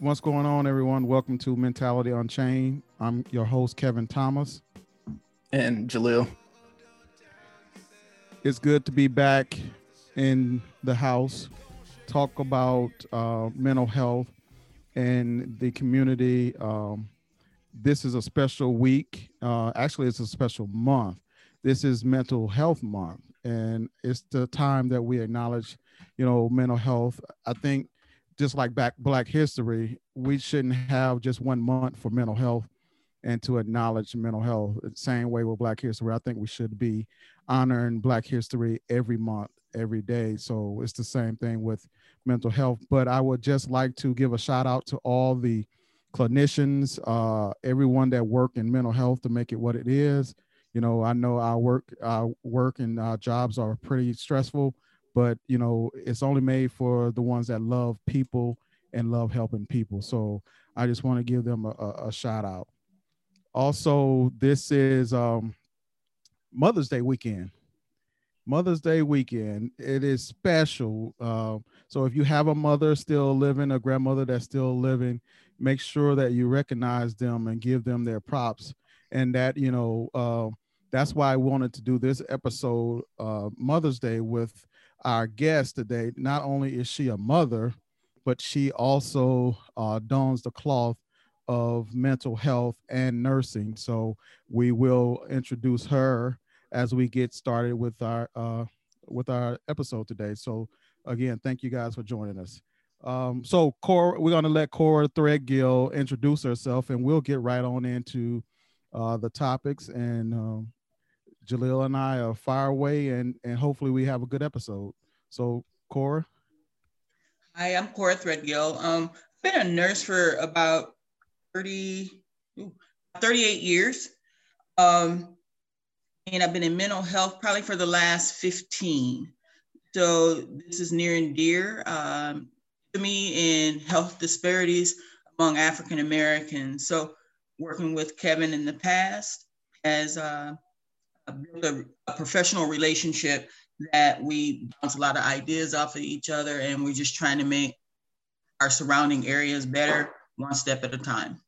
What's going on, everyone? Welcome to Mentality Unchained. I'm your host, Kevin Thomas. And Jalil. It's good to be back in the house, talk about uh, mental health and the community. Um, this is a special week. Uh, actually, it's a special month. This is Mental Health Month, and it's the time that we acknowledge, you know, mental health. I think just like back Black History, we shouldn't have just one month for mental health and to acknowledge mental health. Same way with Black History, I think we should be honoring Black History every month, every day. So it's the same thing with mental health. But I would just like to give a shout out to all the clinicians, uh, everyone that work in mental health to make it what it is. You know, I know our work, our work and our jobs are pretty stressful, but you know, it's only made for the ones that love people and love helping people. So I just want to give them a, a, shout out. Also, this is um, Mother's Day weekend. Mother's Day weekend. It is special. Uh, so if you have a mother still living, a grandmother that's still living, make sure that you recognize them and give them their props. And that you know, uh, that's why I wanted to do this episode, uh, Mother's Day, with our guest today. Not only is she a mother, but she also uh, dons the cloth of mental health and nursing. So we will introduce her as we get started with our uh, with our episode today. So again, thank you guys for joining us. Um, so Cora, we're gonna let Cora Threadgill introduce herself, and we'll get right on into uh, the topics. And um, Jaleel and I are far away, and and hopefully we have a good episode. So Cora. Hi, I'm Cora Threadgill. Um, I've been a nurse for about 30, ooh, 38 years. Um, and I've been in mental health probably for the last 15. So this is near and dear um, to me in health disparities among African Americans. So working with Kevin in the past has uh, a, a professional relationship that we bounce a lot of ideas off of each other and we're just trying to make our surrounding areas better one step at a time.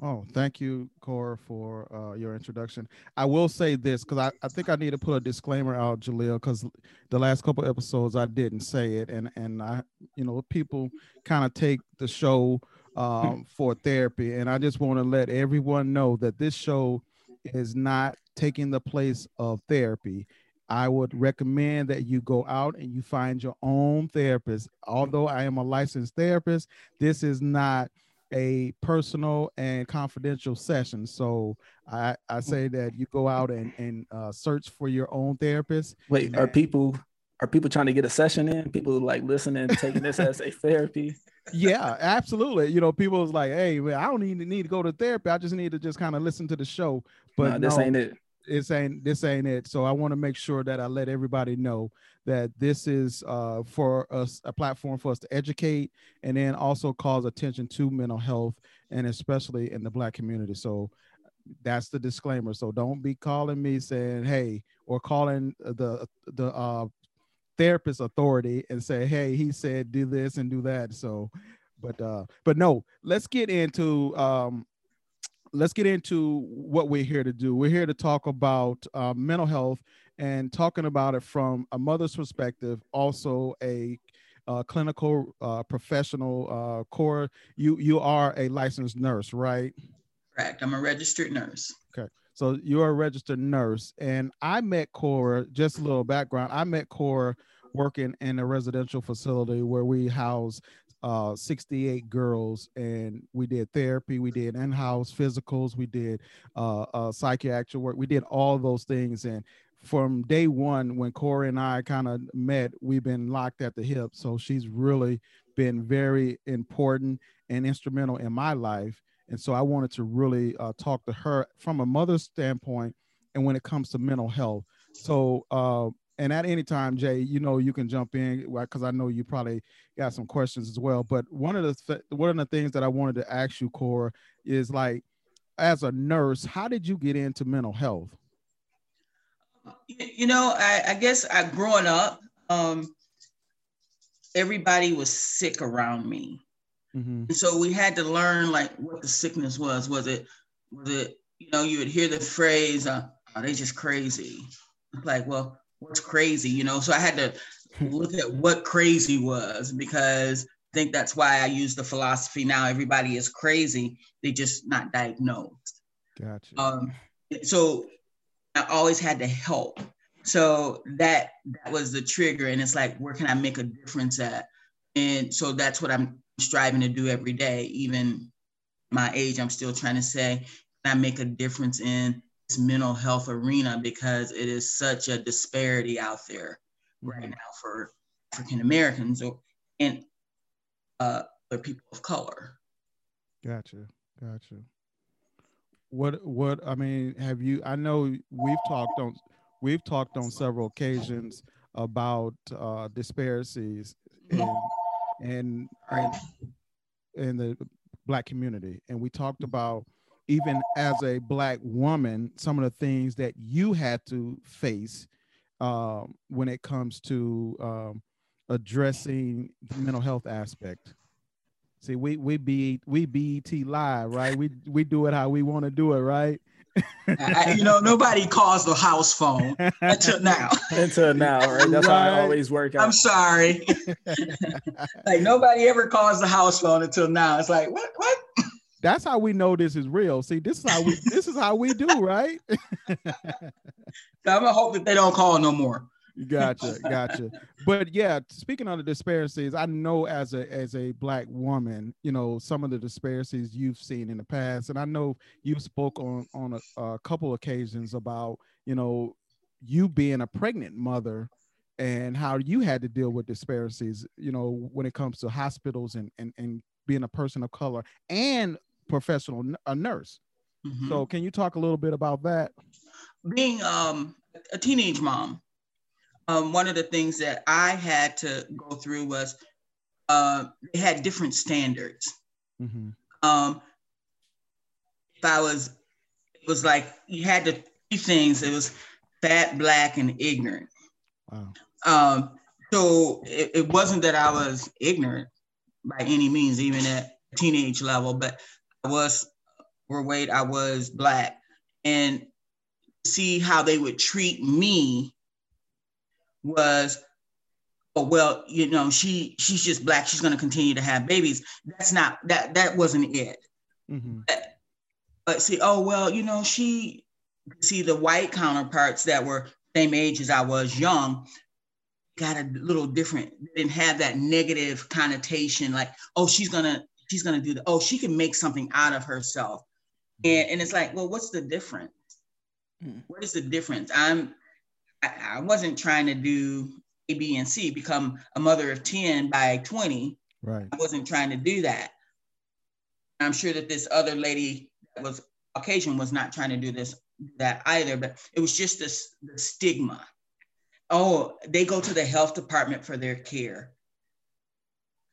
Oh, thank you, Cora, for uh, your introduction. I will say this because I, I think I need to put a disclaimer out, Jaleel, because the last couple episodes I didn't say it, and and I, you know, people kind of take the show um, for therapy, and I just want to let everyone know that this show is not taking the place of therapy. I would recommend that you go out and you find your own therapist. Although I am a licensed therapist, this is not a personal and confidential session. So I, I say that you go out and, and uh, search for your own therapist. Wait, are people are people trying to get a session in? People like listening, taking this as a therapy? Yeah, absolutely. You know, people is like, hey, man, I don't even need to go to therapy. I just need to just kind of listen to the show. But no, this no, ain't it this ain't this ain't it. So I want to make sure that I let everybody know that this is uh, for us a platform for us to educate and then also cause attention to mental health and especially in the black community. So that's the disclaimer. So don't be calling me saying hey or calling the the uh, therapist authority and say hey he said do this and do that. So but uh but no let's get into um let's get into what we're here to do. We're here to talk about uh, mental health and talking about it from a mother's perspective, also a uh, clinical uh, professional. Uh, Cora, you you are a licensed nurse, right? Correct. I'm a registered nurse. So you're a registered nurse, and I met Cora. Just a little background. I met Cora working in a residential facility where we house uh, 68 girls and we did therapy we did in-house physicals we did uh, uh, psychiatric work we did all those things and from day one when Cora and i kind of met we've been locked at the hip so she's really been very important and instrumental in my life and so i wanted to really uh, talk to her from a mother's standpoint and when it comes to mental health so uh, and at any time, Jay, you know you can jump in because I know you probably got some questions as well. But one of the one of the things that I wanted to ask you, Cora, is like, as a nurse, how did you get into mental health? You know, I, I guess I growing up, um, everybody was sick around me. Mm-hmm. And so we had to learn like what the sickness was. Was it, was it, you know, you would hear the phrase, uh, oh, they just crazy. Like, well, what's crazy, you know? So I had to look at what crazy was because I think that's why I use the philosophy now. Everybody is crazy. They just not diagnosed. Gotcha. Um, so I always had to help. So that that was the trigger. And it's like, where can I make a difference at? And so that's what I'm striving to do every day. Even my age, I'm still trying to say, can I make a difference in this mental health arena because it is such a disparity out there right mm-hmm. now for African Americans or and uh, other people of color. Gotcha, gotcha. What what I mean, have you? I know we've talked on we've talked on several occasions about uh, disparities in in, in in the black community, and we talked about even as a black woman, some of the things that you had to face um, when it comes to um, addressing the mental health aspect. See, we we be we BET live, right? We we do it how we want to do it, right? I, you know, nobody calls the house phone until now. until now, right? That's right. how I always work out. I'm sorry. like nobody ever calls the house phone until now. It's like what what? That's how we know this is real. See, this is how we this is how we do, right? so I'm gonna hope that they don't call no more. Gotcha, gotcha. But yeah, speaking of the disparities, I know as a as a black woman, you know, some of the disparities you've seen in the past, and I know you spoke on on a, a couple occasions about you know you being a pregnant mother and how you had to deal with disparities, you know, when it comes to hospitals and and, and being a person of color and professional a nurse. Mm-hmm. So can you talk a little bit about that? Being um, a teenage mom, um, one of the things that I had to go through was uh, they had different standards. Mm-hmm. Um, if I was, it was like you had the three things. It was fat, black, and ignorant. Wow. Um, so it, it wasn't that I was ignorant by any means, even at teenage level, but I was overweight, I was black, and see how they would treat me was oh well you know she she's just black she's going to continue to have babies that's not that that wasn't it mm-hmm. but, but see oh well you know she see the white counterparts that were same age as i was young got a little different didn't have that negative connotation like oh she's gonna she's going to do that. Oh, she can make something out of herself. And, and it's like, well, what's the difference? Hmm. What is the difference? I'm, I, I wasn't trying to do A, B, and C, become a mother of 10 by 20. Right. I wasn't trying to do that. I'm sure that this other lady that was Caucasian was not trying to do this, that either, but it was just this the stigma. Oh, they go to the health department for their care.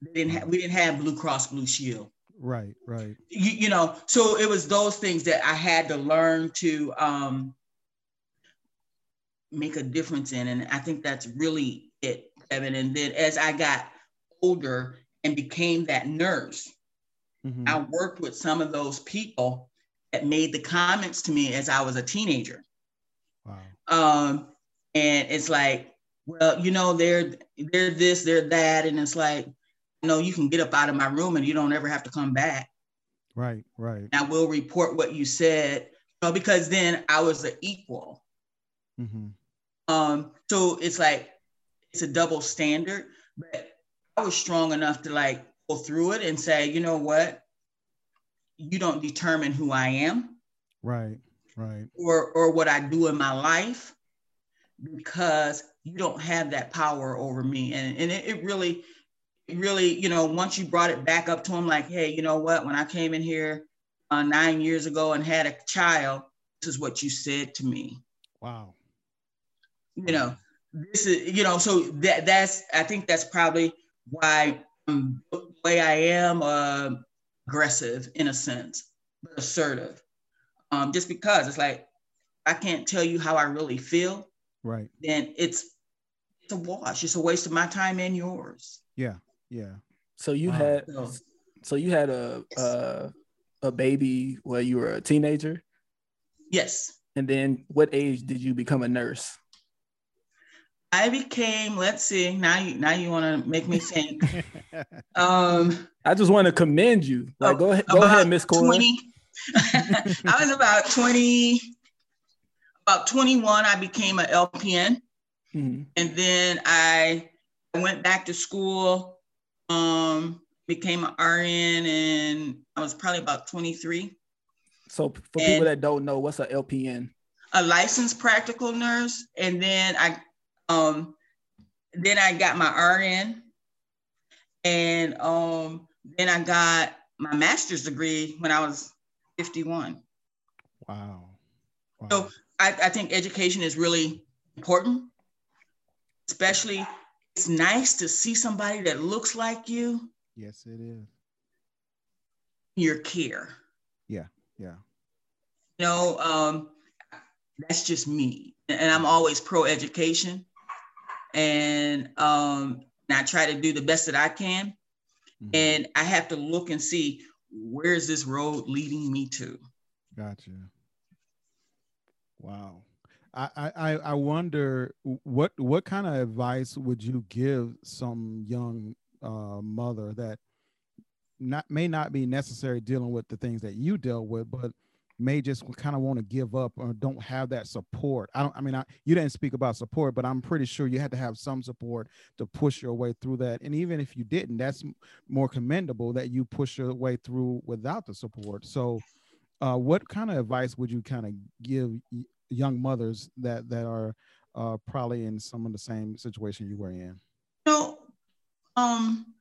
They didn't have, we didn't have Blue Cross Blue Shield. Right, right. You, you know, so it was those things that I had to learn to um, make a difference in. And I think that's really it, Kevin. And then as I got older and became that nurse, mm-hmm. I worked with some of those people that made the comments to me as I was a teenager. Wow. Um, and it's like, well, you know, they're they're this, they're that, and it's like, you know you can get up out of my room and you don't ever have to come back. Right, right. I will report what you said, you know, because then I was an equal. Mm-hmm. Um, so it's like it's a double standard, but I was strong enough to like go through it and say, you know what, you don't determine who I am. Right, right. Or or what I do in my life because you don't have that power over me. And and it, it really really, you know, once you brought it back up to him, like, hey, you know what? When I came in here uh, nine years ago and had a child, this is what you said to me. Wow. You know, this is, you know, so that that's, I think that's probably why I'm the way I am uh, aggressive in a sense, but assertive. Um, just because it's like, I can't tell you how I really feel. Right. Then it's, it's a wash. It's a waste of my time and yours. Yeah. Yeah. So you wow. had So you had a a, a baby while you were a teenager, Yes. and then what age did you become a nurse? I became, let's see, now you now you want to make me think. Um I just want to commend you. Like, go ahead, go ahead, Miss Cora. 20 I was about 20, about 21, I became an LPN. Mhm. And then I went back to school, um, became an RN, and I was probably about 23. So for And- people that don't know, what's a LPN? a licensed practical nurse, and then I, um, then I got my RN, and um, then I got my master's degree when I was 51. Wow. wow. So I, I think education is really important, especially it's nice to see somebody that looks like you, yes, it is. your care. Yeah. Yeah. You know, um, that's just me. And I'm always pro education. And um, and I try to do the best that I can. Mhm. And I have to look and see where is this road leading me to? Gotcha. Wow. I, I, I I wonder what what kind of advice would you give some young uh, mother that not may not be necessary dealing with the things that you dealt with, but may just kind of want to give up or don't have that support. I don't. I mean, I, you didn't speak about support, but I'm pretty sure you had to have some support to push your way through that. And even if you didn't, that's more commendable that you push your way through without the support. So, uh, what kind of advice would you kind of give young mothers that that are uh, probably in some of the same situation you were in? No, um,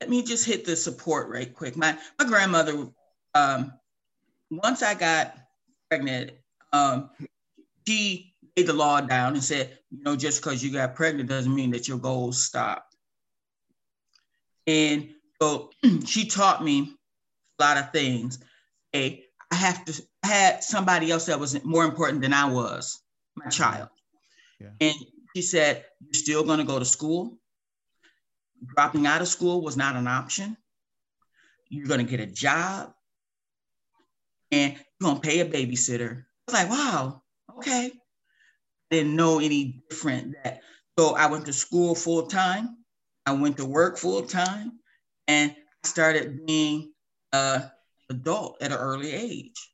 let me just hit the support right quick. My my grandmother, um, once I got pregnant, um, she laid the law down and said, you know, just because you got pregnant doesn't mean that your goals stop. And so she taught me a lot of things. Hey, I have to I had somebody else that was more important than I was, my child. Yeah. And she said, You're still gonna go to school. Dropping out of school was not an option. You're gonna get a job and you're gonna pay a babysitter. I was like, wow, okay. Didn't know any different that. So I went to school full time. I went to work full time, and I started being a adult at an early age.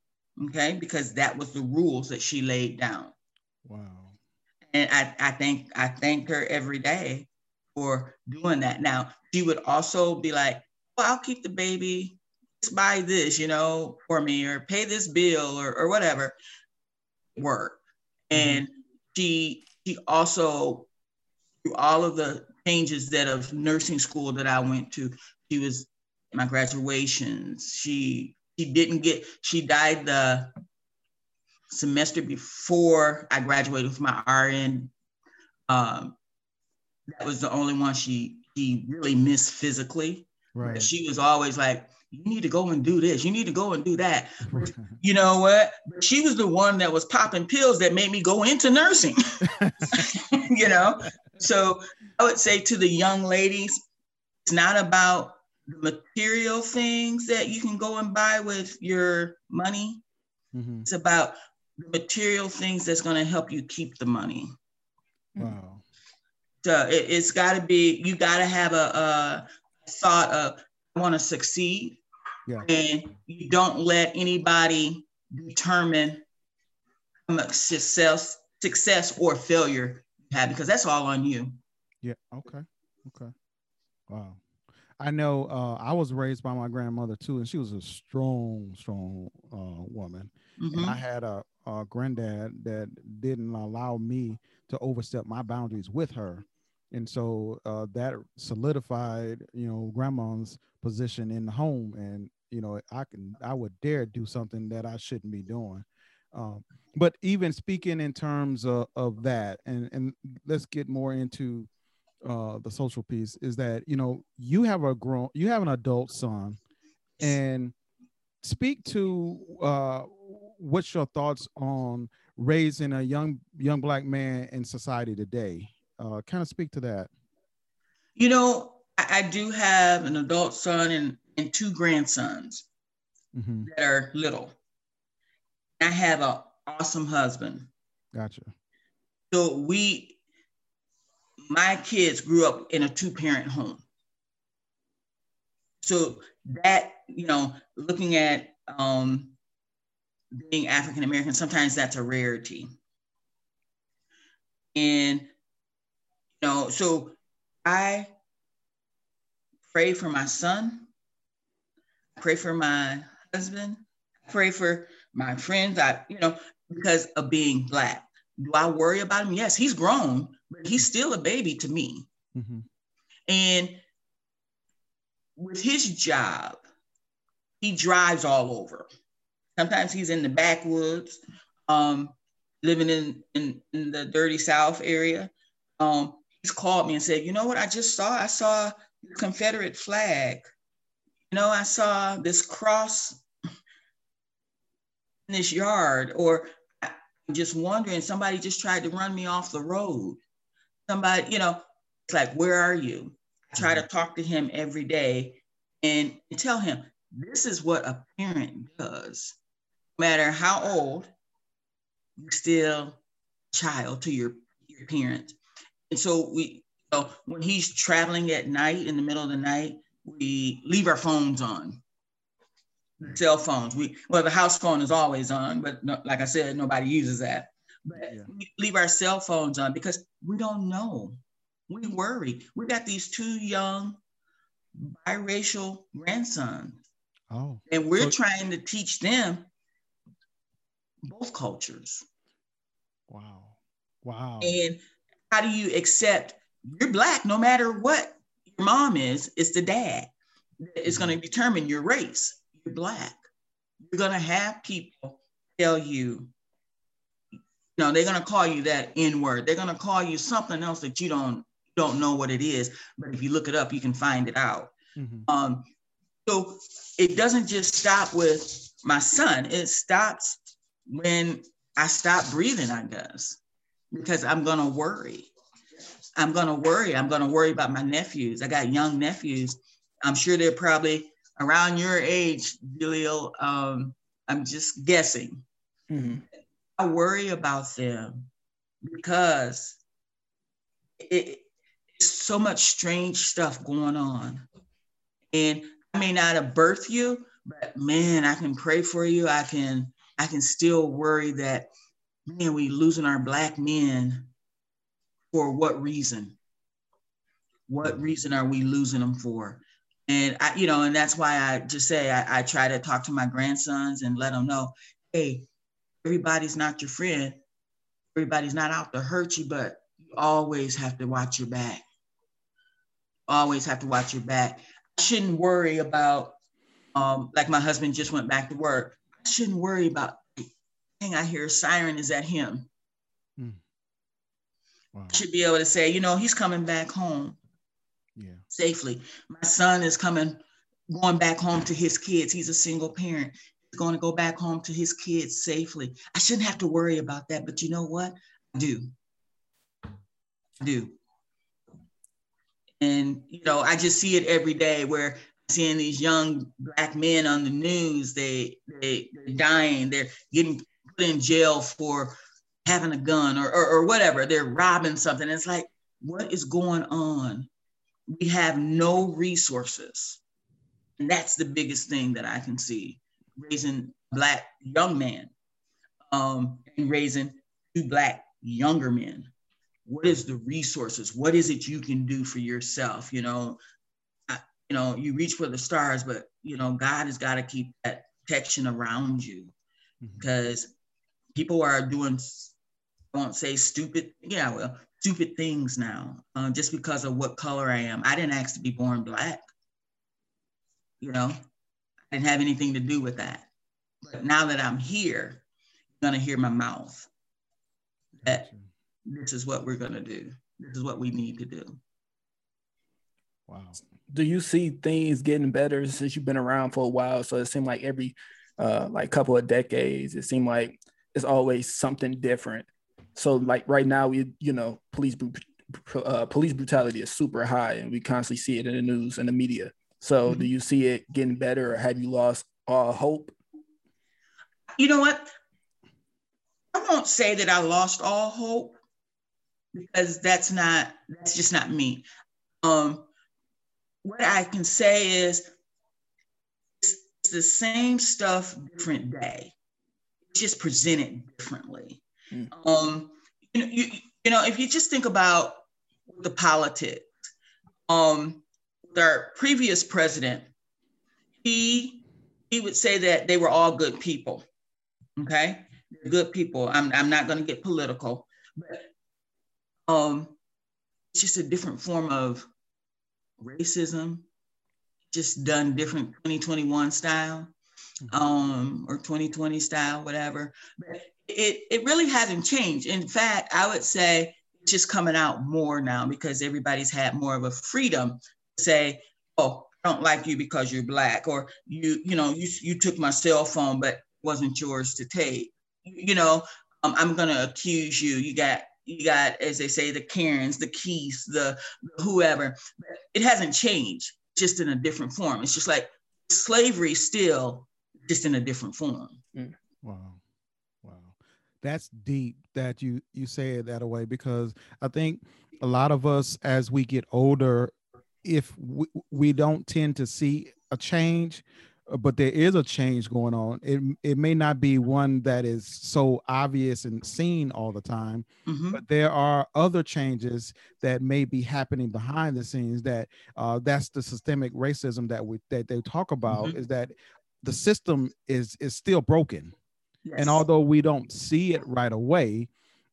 Okay, because that was the rules that she laid down, Wow. and I I think I thank her every day for doing that. Now she would also be like, "Well, I'll keep the baby." Buy this, you know, for me, or pay this bill, or, or whatever. Work, and she she also through all of the changes that of nursing school that I went to, she was my graduations. She she didn't get she died the semester before I graduated with my RN. Um, that was the only one she she really missed physically. Right. She was always like, "You need to go and do this. You need to go and do that." You know what? She was the one that was popping pills that made me go into nursing. you know, so I would say to the young ladies, it's not about the material things that you can go and buy with your money. Mhm. It's about the material things that's going to help you keep the money. Wow. So it, it's got to be, you got to have a, a thought of, I want to succeed. Yeah. And you don't let anybody determine how much success, success or failure you have, because that's all on you. Yeah. Okay. Okay. Wow. I know uh, I was raised by my grandmother too, and she was a strong, strong uh, woman. And Mhm. I had a, a granddad that didn't allow me to overstep my boundaries with her. And so uh, that solidified, you know, grandma's position in the home. And, you know, I can, I would dare do something that I shouldn't be doing. Um, but even speaking in terms of, of that, and, and let's get more into uh, the social piece is that, you know, you have a grown, you have an adult son and speak to uh, what's your thoughts on raising a young young black man in society today uh, kind of speak to that You know, I, I do have an adult son, and and two grandsons Mm-hmm. that are little. I have an awesome husband. Gotcha. So we, my kids grew up in a two parent home. So that, you know, looking at um, being African American, sometimes that's a rarity. And, know, so I pray for my son, I pray for my husband, I pray for my friends, I, you know, because of being Black. Do I worry about him? Yes, he's grown, but he's still a baby to me. Mm-hmm. And with his job, he drives all over. Sometimes he's in the backwoods, um, living in, in, in the dirty South area. Um, called me and said, you know what I just saw? I saw the Confederate flag. You know, I saw this cross in this yard, or I'm just wondering, somebody just tried to run me off the road. Somebody, you know, it's like, where are you? I try to mm-hmm. talk to him every day and tell him this is what a parent does. No matter how old, you're still a child to your, your parent. And so we, so when he's traveling at night in the middle of the night, we leave our phones on. Cell phones. We well, the house phone is always on, but no, like I said, nobody uses that. But Yeah. we leave our cell phones on because we don't know. We worry. We got these two young biracial grandsons, Oh, and we're So- trying to teach them both cultures. wow. Wow. And how do you accept you're black no matter what your mom is? It's the dad that is going to determine your race. You're black. You're going to have people tell you, you know, they're going to call you that N word. They're going to call you something else that you don't don't know what it is. But if you look it up, you can find it out. Mhm. Um, so it doesn't just stop with my son. It stops when I stop breathing, I guess, because I'm gonna worry. I'm gonna worry. I'm gonna worry about my nephews. I got young nephews. I'm sure they're probably around your age, Julio. Um, I'm just guessing. Mhm. I worry about them because it, it's so much strange stuff going on. And I may not have birthed you, but man, I can pray for you. I can I can still worry that man, we losing our black men for what reason? What reason are we losing them for? And I, you know, and that's why I just say I, I try to talk to my grandsons and let them know, hey, everybody's not your friend. Everybody's not out to hurt you, but you always have to watch your back. Always have to watch your back. I shouldn't worry about, um, like my husband just went back to work. I shouldn't worry about, dang, I hear a siren. Is that him? Wow. Should be able to say, you know, he's coming back home Yeah. safely. My son is coming, going back home to his kids. He's a single parent. He's going to go back home to his kids safely. I shouldn't have to worry about that, but you know what? I do. I do. And you know, I just see it every day where seeing these young black men on the news, they they they're dying, they're getting put in jail for having a gun or, or, or whatever, they're robbing something. It's like, what is going on? we have no resources. And that's the biggest thing that I can see raising black young men um, and raising two black younger men. What is the resources? What is it you can do for yourself? You know, I, you know, you reach for the stars, but you know, God has got to keep that protection around you Mhm. because people are doing, won't say stupid, yeah, well, stupid things now uh, just because of what color I am. I didn't ask to be born black. You know, I didn't have anything to do with that. But now that I'm here, you're going to hear my mouth that Gotcha. this is what we're going to do. This is what we need to do. Wow. do you see things getting better since you've been around for a while? So it seemed like every uh like couple of decades, it seemed like it's always something different. So like right now, we you know police uh, police brutality is super high, and we constantly see it in the news and the media. So mm-hmm. do you see it getting better or have you lost all hope? You know what? I won't say that I lost all hope because that's not that's just not me. Um, what I can say is it's, it's the same stuff, different day. It's just presented differently. Mm. Um, you know, you, you know, if you just think about the politics, um, our previous president, he he would say that they were all good people. Okay, good people. I'm I'm not going to get political, but um, it's just a different form of racism, just done different 2021 style, mm-hmm. um, or 2020 style, whatever. But it it really hasn't changed. In fact, I would say it's just coming out more now because everybody's had more of a freedom to say, "Oh, I don't like you because you're black," or "You you know you you took my cell phone, but wasn't yours to take." You know, um, I'm gonna accuse you. You got you got, as they say, the Karens, the Keiths, the whoever. It hasn't changed, just in a different form. It's just like slavery still, just in a different form. Mm. Wow, wow, that's deep that you you say it that way because I think a lot of us as we get older, if we, we don't tend to see a change, uh, but there is a change going on. It it may not be one that is so obvious and seen all the time, mm-hmm. but there are other changes that may be happening behind the scenes. That uh, that's the systemic racism that we that they talk about mm-hmm. is that the system is is still broken, yes. and although we don't see it right away,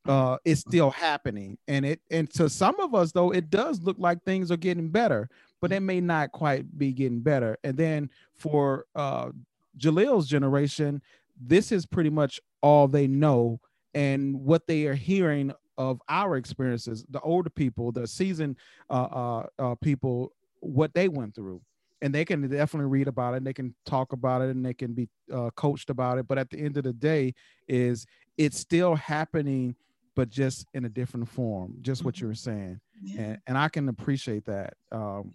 uh, it's still happening. And it and to some of us though, it does look like things are getting better but it may not quite be getting better. And then for uh, Jalil's generation, this is pretty much all they know and what they are hearing of our experiences, the older people, the seasoned uh, uh, uh, people, what they went through. And they can definitely read about it, and they can talk about it, and they can be uh, coached about it. But at the end of the day, is it's still happening, but just in a different form. Just what mm-hmm. you were saying, yeah. and, and I can appreciate that. Um,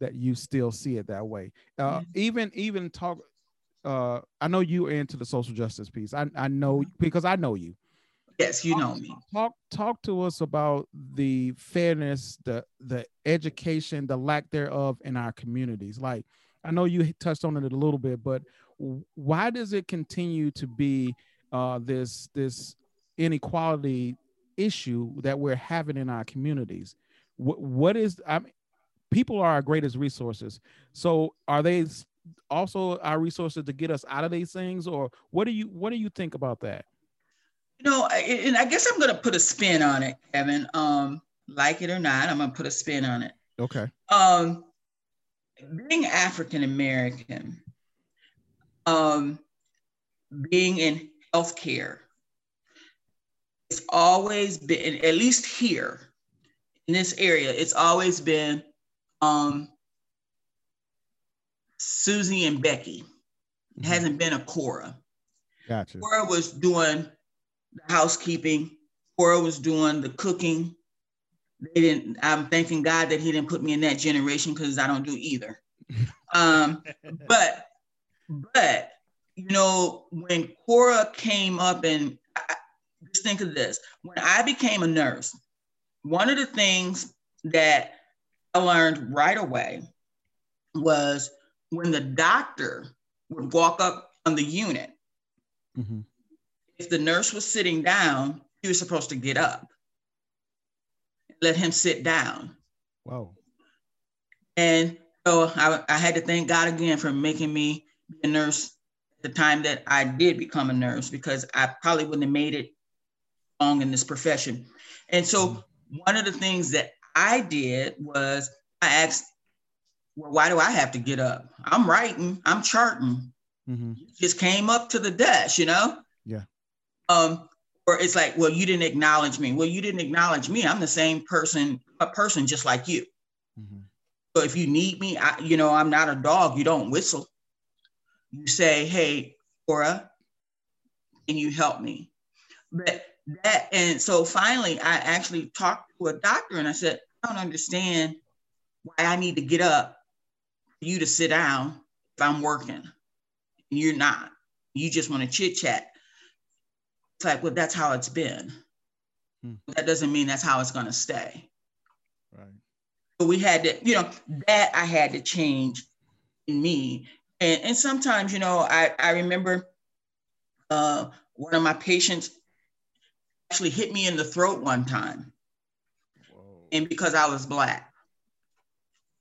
that you still see it that way. Uh, mm-hmm. Even even talk. Uh, I know you are into the social justice piece. I I know mm-hmm. because I know you. Yes, you know me. Talk talk to us about the fairness, the the education, the lack thereof in our communities. Like I know you touched on it a little bit, but why does it continue to be uh, this this inequality issue that we're having in our communities? What what is I mean, people are our greatest resources. So are they also our resources to get us out of these things, or what do you what do you think about that? You know, and I guess I'm going to put a spin on it, Kevin. Um, like it or not, I'm going to put a spin on it. Okay. Um, being African American, um, being in healthcare, it's always been, at least here in this area, it's always been um, Susie and Becky. It mm-hmm. hasn't been a Cora. Gotcha. Cora was doing the housekeeping. Cora was doing the cooking. They didn't. I'm thanking God that He didn't put me in that generation because I don't do either. um, but but you know when Cora came up and I, just think of this: when I became a nurse, one of the things that I learned right away was when the doctor would walk up on the unit, mm-hmm. If the nurse was sitting down, he was supposed to get up, let him sit down. Wow. And so I, I had to thank God again for making me a nurse the time that I did become a nurse because I probably wouldn't have made it long in this profession. And so one of the things that I did was I asked, well, why do I have to get up? I'm writing, I'm charting. Mm-hmm. Just came up to the desk, you know? Um, or it's like, well, you didn't acknowledge me. Well, you didn't acknowledge me. I'm the same person, a person just like you. Mm-hmm. So if you need me, I, you know, I'm not a dog. You don't whistle. You say, hey, Cora, can you help me? But that, and so finally, I actually talked to a doctor and I said, I don't understand why I need to get up for you to sit down if I'm working. And You're not. You just want to chit chat. It's like, well, that's how it's been. Hmm. That doesn't mean that's how it's going to stay. Right. But we had to, you know, that I had to change in me. And, and sometimes, you know, I, I remember uh, one of my patients actually hit me in the throat one time. Whoa. And because I was black.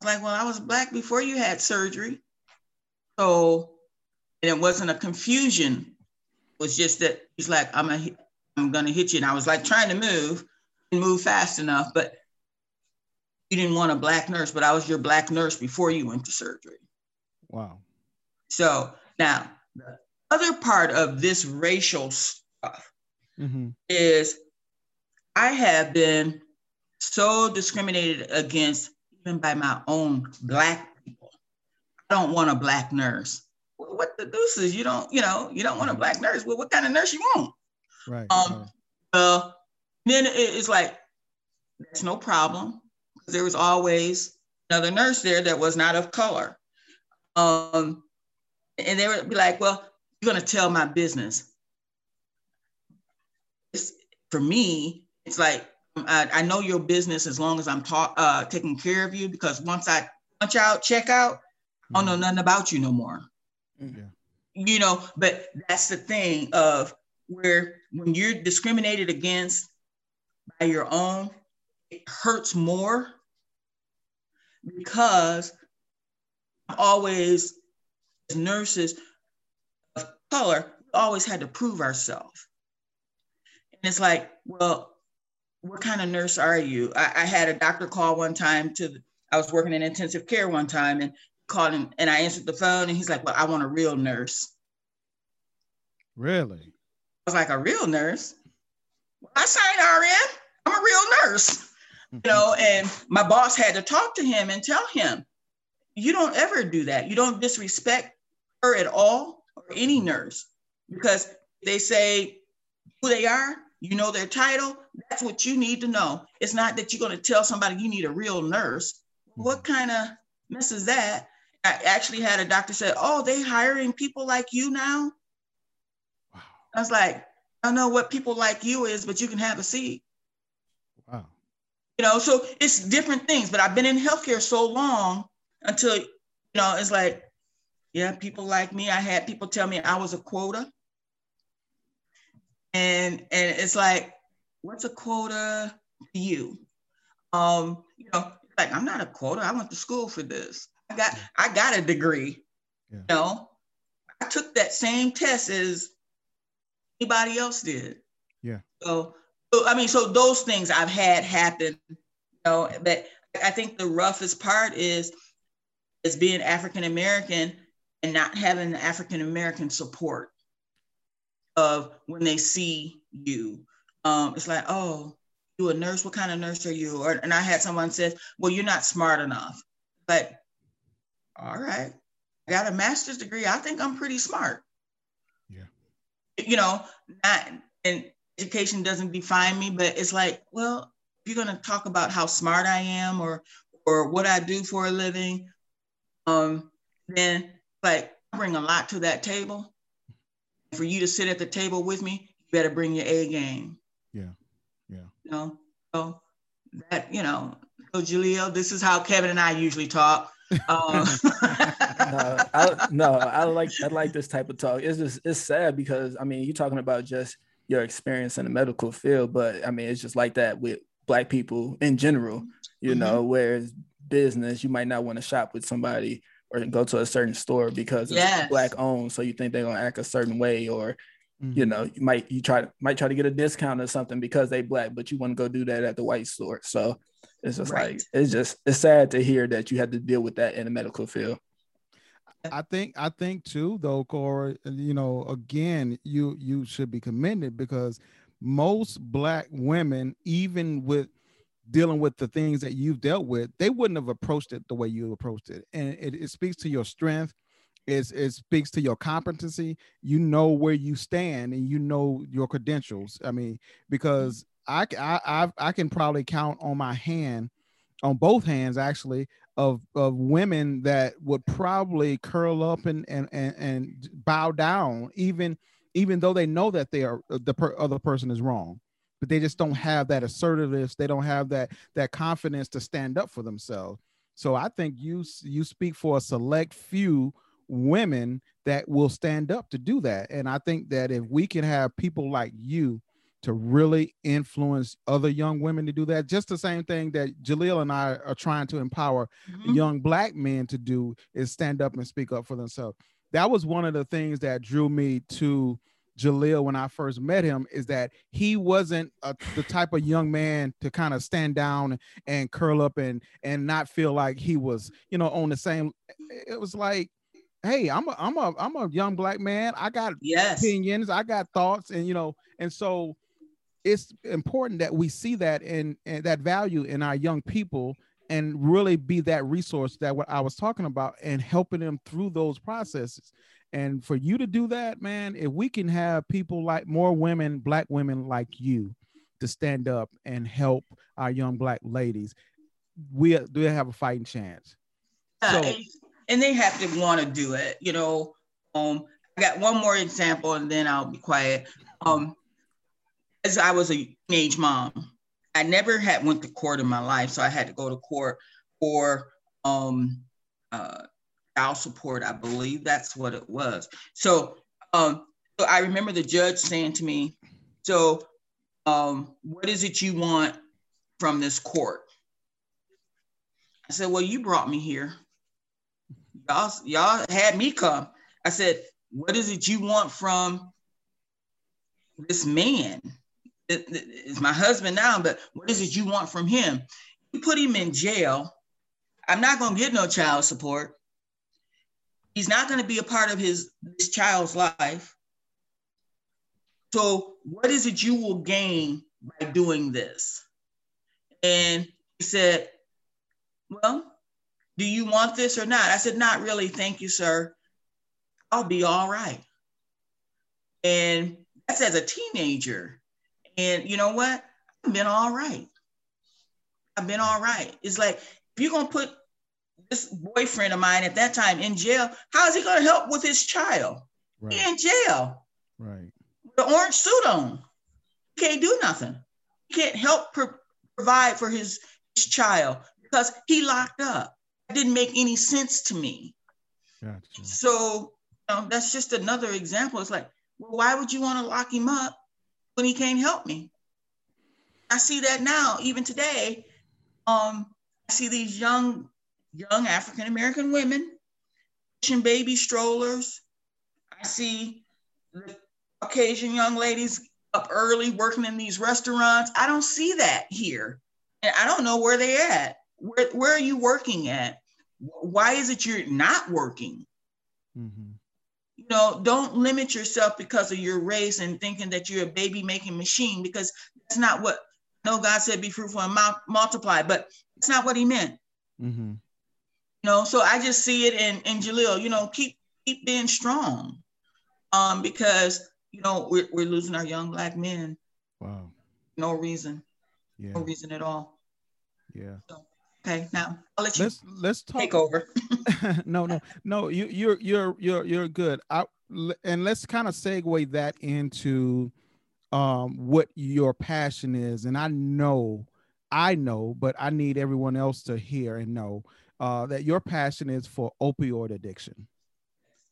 Like, well, I was black before you had surgery. So, and it wasn't a confusion. Was just that he's like, I'm a, I'm gonna hit you. And I was like trying to move and move fast enough, but you didn't want a black nurse, but I was your black nurse before you went to surgery. Wow. So now the other part of this racial stuff mm-hmm. is I have been so discriminated against even by my own black people. I don't want a black nurse. What the deuce is you don't, you know, you don't want a black nurse. Well, what kind of nurse you want? Right. Um, right. Uh, then it's like, that's no problem. There was always another nurse there that was not of color. Um, and they would be like, well, you're going to tell my business. It's, for me, it's like, I, I, know your business as long as I'm ta- uh, taking care of you because once I punch out, check out, mm-hmm. I don't know nothing about you no more. Mm-hmm. Yeah. You know, but that's the thing of where when you're discriminated against by your own, it hurts more because I'm always as nurses of color we always had to prove ourselves and it's like well what kind of nurse are you I, I, had a doctor call one time to i was working in intensive care one time and called him and i answered the phone and he's like well i want a real nurse really i was like a real nurse well, i signed rn i'm a real nurse you know and my boss had to talk to him and tell him you don't ever do that. You don't disrespect her at all or any nurse because they say who they are, you know their title. That's what you need to know. It's not that you're going to tell somebody you need a real nurse. What mm-hmm. kind of mess is that? I actually had a doctor say, "Oh, they hiring people like you now." Wow. I was like, I don't know what people like you is, but you can have a seat. Wow. You know, so it's different things. But I've been in healthcare so long until you know it's like yeah people like me i had people tell me i was a quota and and it's like what's a quota to you um you know like i'm not a quota i went to school for this got i got a degree yeah. you know i took that same test as anybody else did yeah so, so i mean so those things i've had happen you know but i think the roughest part is is being African American and not having the African American support of when they see you. Um, it's like, oh, you a nurse? What kind of nurse are you? Or, and I had someone says, well, you're not smart enough. But all right, I got a master's degree. I think I'm pretty smart. Yeah. You know, not and education doesn't define me, but it's like, well, if you're gonna talk about how smart I am or or what I do for a living, um, then like I bring a lot to that table. For you to sit at the table with me, you better bring your A game. Yeah. Yeah. You know, so that, you know, so Jaleel, this is how Kevin and I usually talk. Um, no, I, no, I like I like this type of talk. It's just it's sad because I mean you're talking about just your experience in the medical field, but I mean it's just like that with black people in general, you mm-hmm. know, whereas business, you might not want to shop with somebody or go to a certain store because it's yes. black owned. So you think they're gonna act a certain way, or mm-hmm. you know, you might you try might try to get a discount or something because they black, but you want to go do that at the white store. So it's just right. like it's just it's sad to hear that you had to deal with that in the medical field. I think I think too though, Cora, you know, again, you you should be commended because most black women, even with dealing with the things that you've dealt with, they wouldn't have approached it the way you approached it. And it, it speaks to your strength. It's, it speaks to your competency. You know where you stand and you know your credentials. I mean, because I, I, I, I can probably count on my hand on both hands actually of of women that would probably curl up and and and, and bow down even even though they know that they are uh, the per, other person is wrong. But they just don't have that assertiveness. They don't have that that confidence to stand up for themselves. So i think you you speak for a select few women that will stand up to do that. And i think that if we can have people like you to really influence other young women to do that. Just the same thing that Jaleel and I are trying to empower mm-hmm. young black men to do is stand up and speak up for themselves. That was one of the things that drew me to Jaleel when I first met him is that he wasn't a, the type of young man to kind of stand down and curl up and and not feel like he was, you know, on the same. It was like hey i'm a i'm a i'm a young black man i got yes. opinions i got thoughts and you know and so it's important that we see that and, that value in our young people and really be that resource that what I was talking about and helping them through those processes. And for you to do that, man, if we can have people like more women, black women like you to stand up and help our young black ladies, we do have a fighting chance. so, and, and they have to want to do it. You know, um, I got one more example and then I'll be quiet. Um, as I was a teenage mom, I never had went to court in my life, so I had to go to court for um, uh, child support. I believe that's what it was. So, um, so I remember the judge saying to me, "So, um, what is it you want from this court?" I said, "Well, you brought me here. Y'all, y'all had me come." I said, "What is it you want from this man?" Is my husband now, but what is it you want from him? You put him in jail. I'm not going to get no child support. He's not going to be a part of his this child's life. So, what is it you will gain by doing this? And he said, Well, do you want this or not? I said, Not really. Thank you, sir. I'll be all right. And that's as a teenager. And you know what? I've been all right. I've been all right. It's like if you're gonna put this boyfriend of mine at that time in jail, how is he gonna help with his child? Right. He in jail. Right. The orange suit on. He can't do nothing. He can't help pro- provide for his, his child because he locked up. It didn't make any sense to me. Gotcha. So you know, that's just another example. It's like, well, why would you want to lock him up when he can't help me. I see that now, even today. Um, I see these young, young African American women pushing baby strollers. I see the Caucasian young ladies up early working in these restaurants. I don't see that here. And I don't know where they at. Where, where are you working at? Why is it you're not working? Mm-hmm you know, don't limit yourself because of your race and thinking that you're a baby making machine because that's not what no God said be fruitful and multiply, but it's not what he meant. Mm-hmm. You know, so I just see it in in Jaleel, you know, keep keep being strong. Um, because you know, we're we're losing our young black men. Wow. No reason. Yeah. No reason at all. Yeah. So, Okay, now I'll let you let's let's talk. take over. no, no, no. You you're you're you're you're good. I, and let's kind of segue that into um what your passion is. And I know, I know, but I need everyone else to hear and know uh, that your passion is for opioid addiction.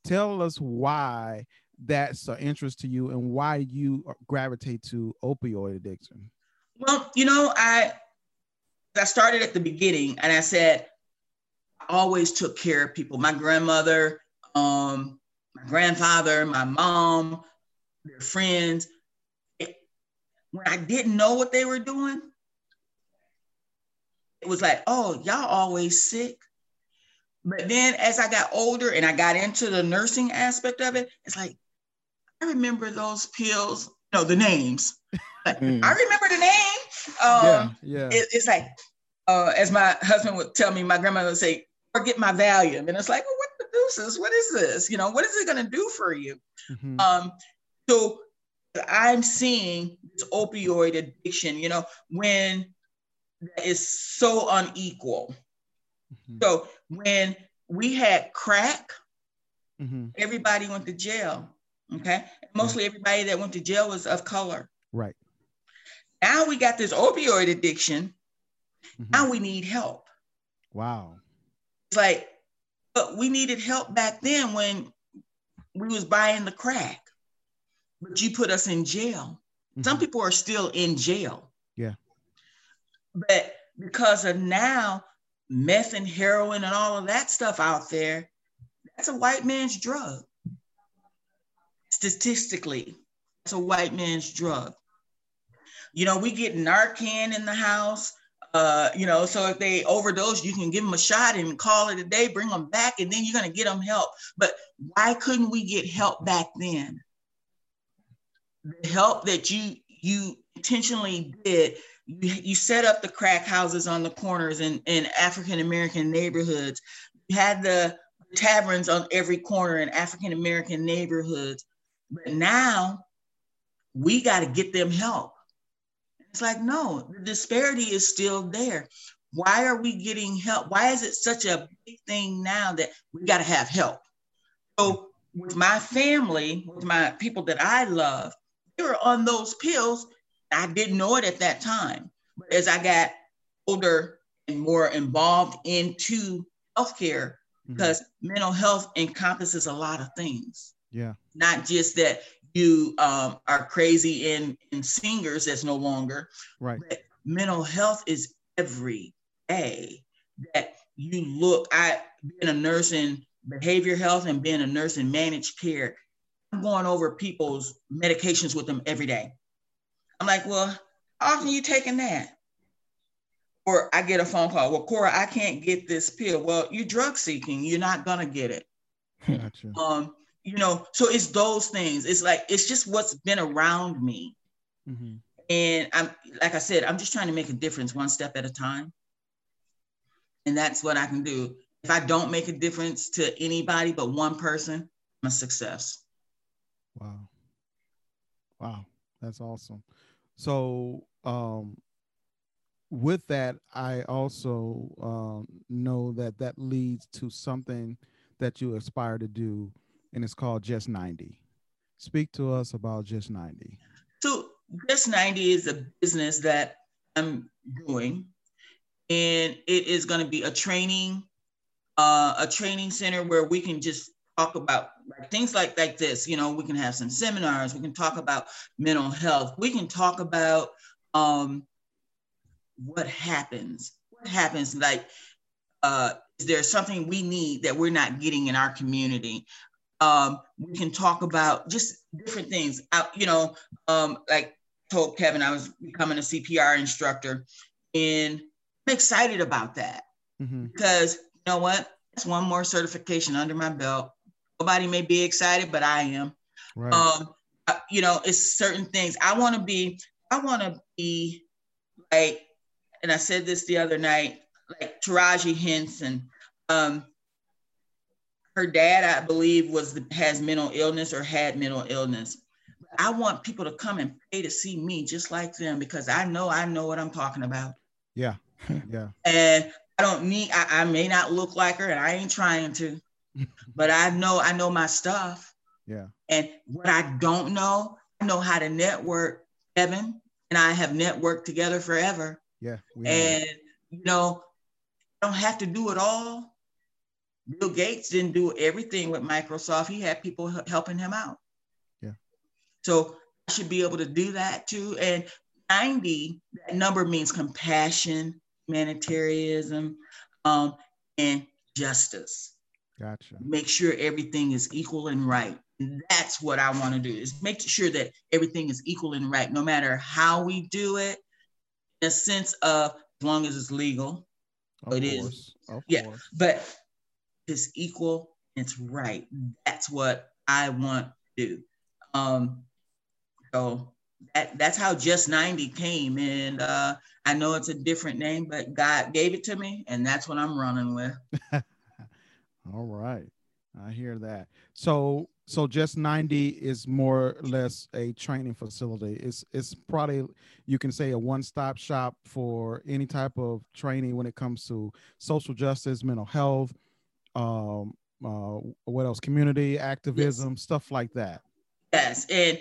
Tell us why that's an interest to you and why you gravitate to opioid addiction. Well, you know, I I started at the beginning and I said, I always took care of people. My grandmother, um, my grandfather, my mom, their friends. When I didn't know what they were doing, it was like, oh, y'all always sick. But then as I got older and I got into the nursing aspect of it, it's like, I remember those pills, no, the names. mm. I remember the name. Um, yeah, yeah. It, it's like, uh, as my husband would tell me, my grandmother would say, forget my Valium. And it's like, well, what the deuces? What is this? You know, what is it going to do for you? Mm-hmm. Um, so I'm seeing this opioid addiction, you know, when that is so unequal. Mm-hmm. So when we had crack, mm-hmm. everybody went to jail. Okay. Mostly everybody that went to jail was of color. Right. Now we got this opioid addiction. Mm-hmm. Now we need help. Wow. It's like, but we needed help back then when we was buying the crack. But you put us in jail. Mm-hmm. Some people are still in jail. Yeah. But because of now meth and heroin and all of that stuff out there, that's a white man's drug. Statistically, it's a white man's drug. You know, we get Narcan in the house. Uh, you know, so if they overdose, you can give them a shot and call it a day, bring them back, and then you're gonna get them help. But why couldn't we get help back then? The help that you you intentionally did, you, you set up the crack houses on the corners in, in African American neighborhoods. You had the taverns on every corner in African American neighborhoods. But now we got to get them help. It's like, no, the disparity is still there. Why are we getting help? Why is it such a big thing now that we got to have help? So, with my family, with my people that I love, they were on those pills. I didn't know it at that time. But as I got older and more involved into healthcare, mm-hmm. because mental health encompasses a lot of things. Yeah. Not just that you um, are crazy in in singers that's no longer right. but mental health is every day that you look i being a nurse in behavior health and being a nurse in managed care. I'm going over people's medications with them every day. I'm like well how often you taking that? Or i get a phone call well cora i can't get this pill. Well you're drug seeking. You're not gonna get it. Gotcha. um you know so it's those things. It's like it's just what's been around me. Mm-hmm. and i'm like i said i'm just trying to make a difference one step at a time. And that's what i can do. If i don't make a difference to anybody but one person i'm a success. Wow. Wow. That's awesome. So um with that i also um, know that that leads to something that you aspire to do and it's called Just 90. Speak to us about Just 90. So, Just 90 is a business that I'm doing, and it is going to be a training, uh, a training center where we can just talk about things like like this. You know, we can have some seminars. We can talk about mental health. We can talk about um, what happens. What happens? Like, uh, is there something we need that we're not getting in our community? Um, we can talk about just different things. I, you know, um, like told Kevin, I was becoming a CPR instructor, and I'm excited about that mm-hmm. because you know what? That's one more certification under my belt. Nobody may be excited, but I am. Right. Um, uh, you know, it's certain things I want to be. I want to be like, and I said this the other night, like Taraji Henson. Um, her dad, I believe, was has mental illness or had mental illness. I want people to come and pay to see me just like them because I know I know what I'm talking about. Yeah. Yeah. And I don't need I, I may not look like her and I ain't trying to, but I know I know my stuff. Yeah. And what I don't know, I know how to network. Evan and I have networked together forever. Yeah. And you know, I don't have to do it all Bill Gates didn't do everything with Microsoft. He had people helping him out. Yeah. So I should be able to do that too. And 90, that number means compassion, humanitarianism, um, and justice. Gotcha. Make sure everything is equal and right. And that's what I want to do is make sure that everything is equal and right, no matter how we do it, in a sense of as long as it's legal. Of it course. is. Of yeah. Course. But it's equal, it's right. That's what I want to do. Um, so that, that's how Just 90 came. And uh, I know it's a different name, but God gave it to me, and that's what I'm running with. All right. I hear that. So so just 90 is more or less a training facility. It's it's probably you can say a one-stop shop for any type of training when it comes to social justice, mental health, um, uh, what else? Community activism, yes. stuff like that. Yes, and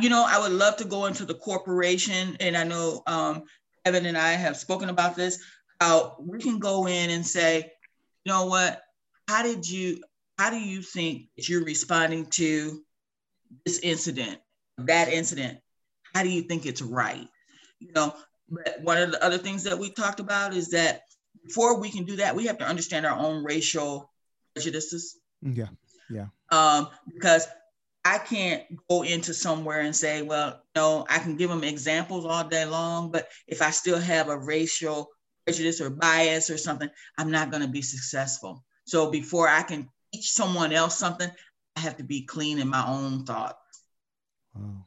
you know I would love to go into the corporation, and I know um, Evan and I have spoken about this. How we can go in and say, you know what? How did you? how do you think that you're responding to this incident, that incident? How do you think it's right? You know, but one of the other things that we talked about is that before we can do that, we have to understand our own racial prejudices. Yeah, yeah. Um, because I can't go into somewhere and say, well, no, I can give them examples all day long, but if I still have a racial prejudice or bias or something, I'm not going to be successful. So before I can teach someone else something, I have to be clean in my own thoughts. Wow.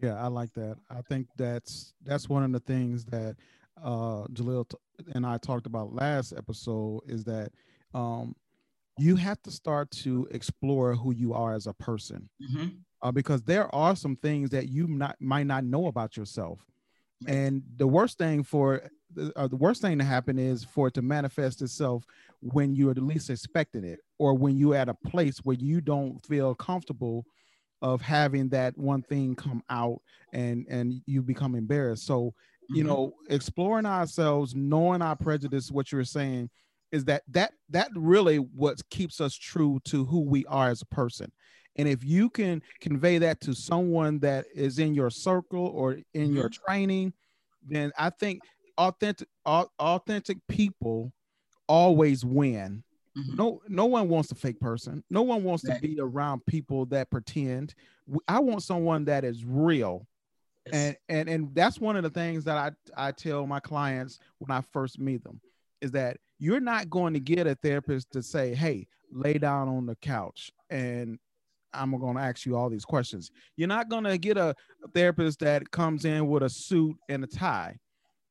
Yeah, I like that. I think that's that's one of the things that uh Jaleel and I talked about last episode is that um you have to start to explore who you are as a person. Mm-hmm. Uh, because there are some things that you not might not know about yourself. And the worst thing for uh, the worst thing to happen is for it to manifest itself when you're the least expecting it or when you're at a place where you don't feel comfortable of having that one thing come out and and you become embarrassed so you mm-hmm. know exploring ourselves knowing our prejudice what you're saying is that that that really what keeps us true to who we are as a person and if you can convey that to someone that is in your circle or in mm-hmm. your training then i think authentic authentic people always win. Mm-hmm. No, no one wants a fake person. No one wants right. to be around people that pretend. I want someone that is real. And and and that's one of the things that I I tell my clients when I first meet them is that you're not going to get a therapist to say, "Hey, lay down on the couch and I'm going to ask you all these questions." You're not going to get a, a therapist that comes in with a suit and a tie.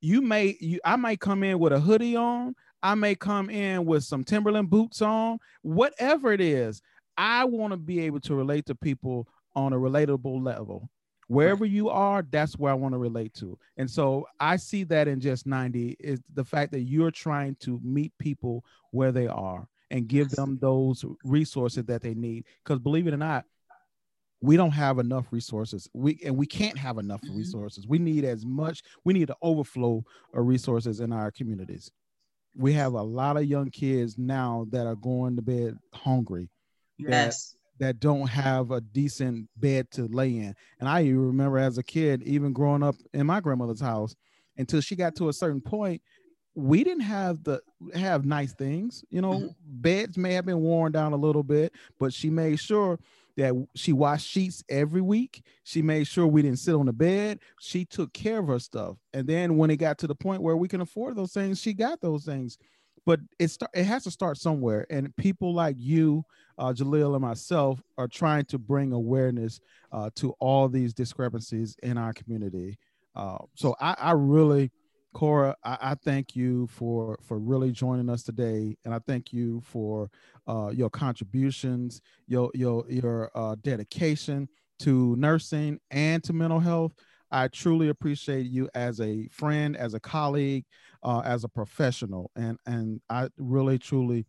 You may you I might come in with a hoodie on, I may come in with some Timberland boots on, whatever it is. I want to be able to relate to people on a relatable level. Wherever you are, that's where I want to relate to. And so I see that in just 90 is the fact that you're trying to meet people where they are and give them those resources that they need. Because believe it or not, we don't have enough resources. We and we can't have enough mm-hmm. resources. We need as much, we need to overflow of resources in our communities we have a lot of young kids now that are going to bed hungry. Yes. That, don't have a decent bed to lay in. And I remember as a kid, even growing up in my grandmother's house, until she got to a certain point, we didn't have the have nice things. You know, mm-hmm. beds may have been worn down a little bit, but she made sure that she washed sheets every week. She made sure we didn't sit on the bed. She took care of her stuff. And then when it got to the point where we can afford those things, she got those things. But it start, it has to start somewhere. And people like you, uh, Jaleel, and myself are trying to bring awareness uh, to all these discrepancies in our community. Uh, so I, I really Cora, I, I, thank you for for really joining us today, and I thank you for uh, your contributions, your your your uh, dedication to nursing and to mental health. I truly appreciate you as a friend, as a colleague, uh, as a professional, and and I really truly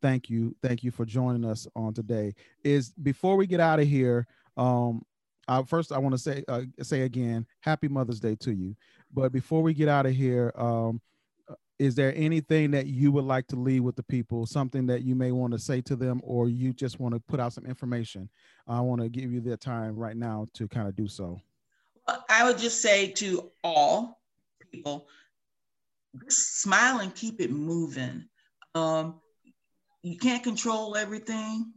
thank you, thank you for joining us on today. Is before we get out of here, um, uh, first I want to say uh, say again, Happy Mother's Day to you. But before we get out of here, um, uh, is there anything that you would like to leave with the people? Something that you may want to say to them, or you just want to put out some information? I want to give you the time right now to kind of do so. I would just say to all people, smile and keep it moving. Um, you can't control everything.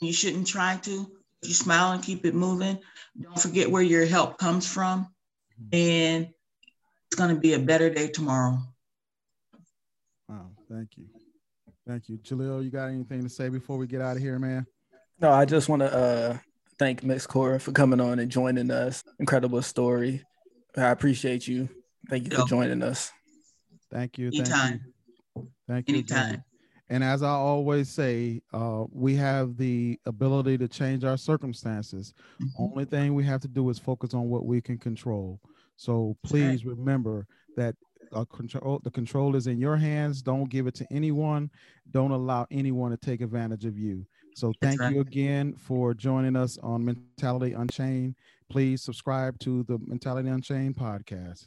You shouldn't try to. You smile and keep it moving. Don't forget where your help comes from. Mm-hmm. And it's going to be a better day tomorrow. Wow. Thank you. Thank you. Jaleel, you got anything to say before we get out of here, man? No, I just want to uh, thank Miss Cora for coming on and joining us. Incredible story. I appreciate you. Thank you for joining us. Thank you. Anytime. Thank you. Thank you. Anytime. And as I always say, uh, we have the ability to change our circumstances. Mm-hmm. Only thing we have to do is focus on what we can control. So That's right. please remember that control the control is in your hands. Don't give it to anyone. Don't allow anyone to take advantage of you. So thank right. you again for joining us on Mentality Unchained. Please subscribe to the Mentality Unchained podcast.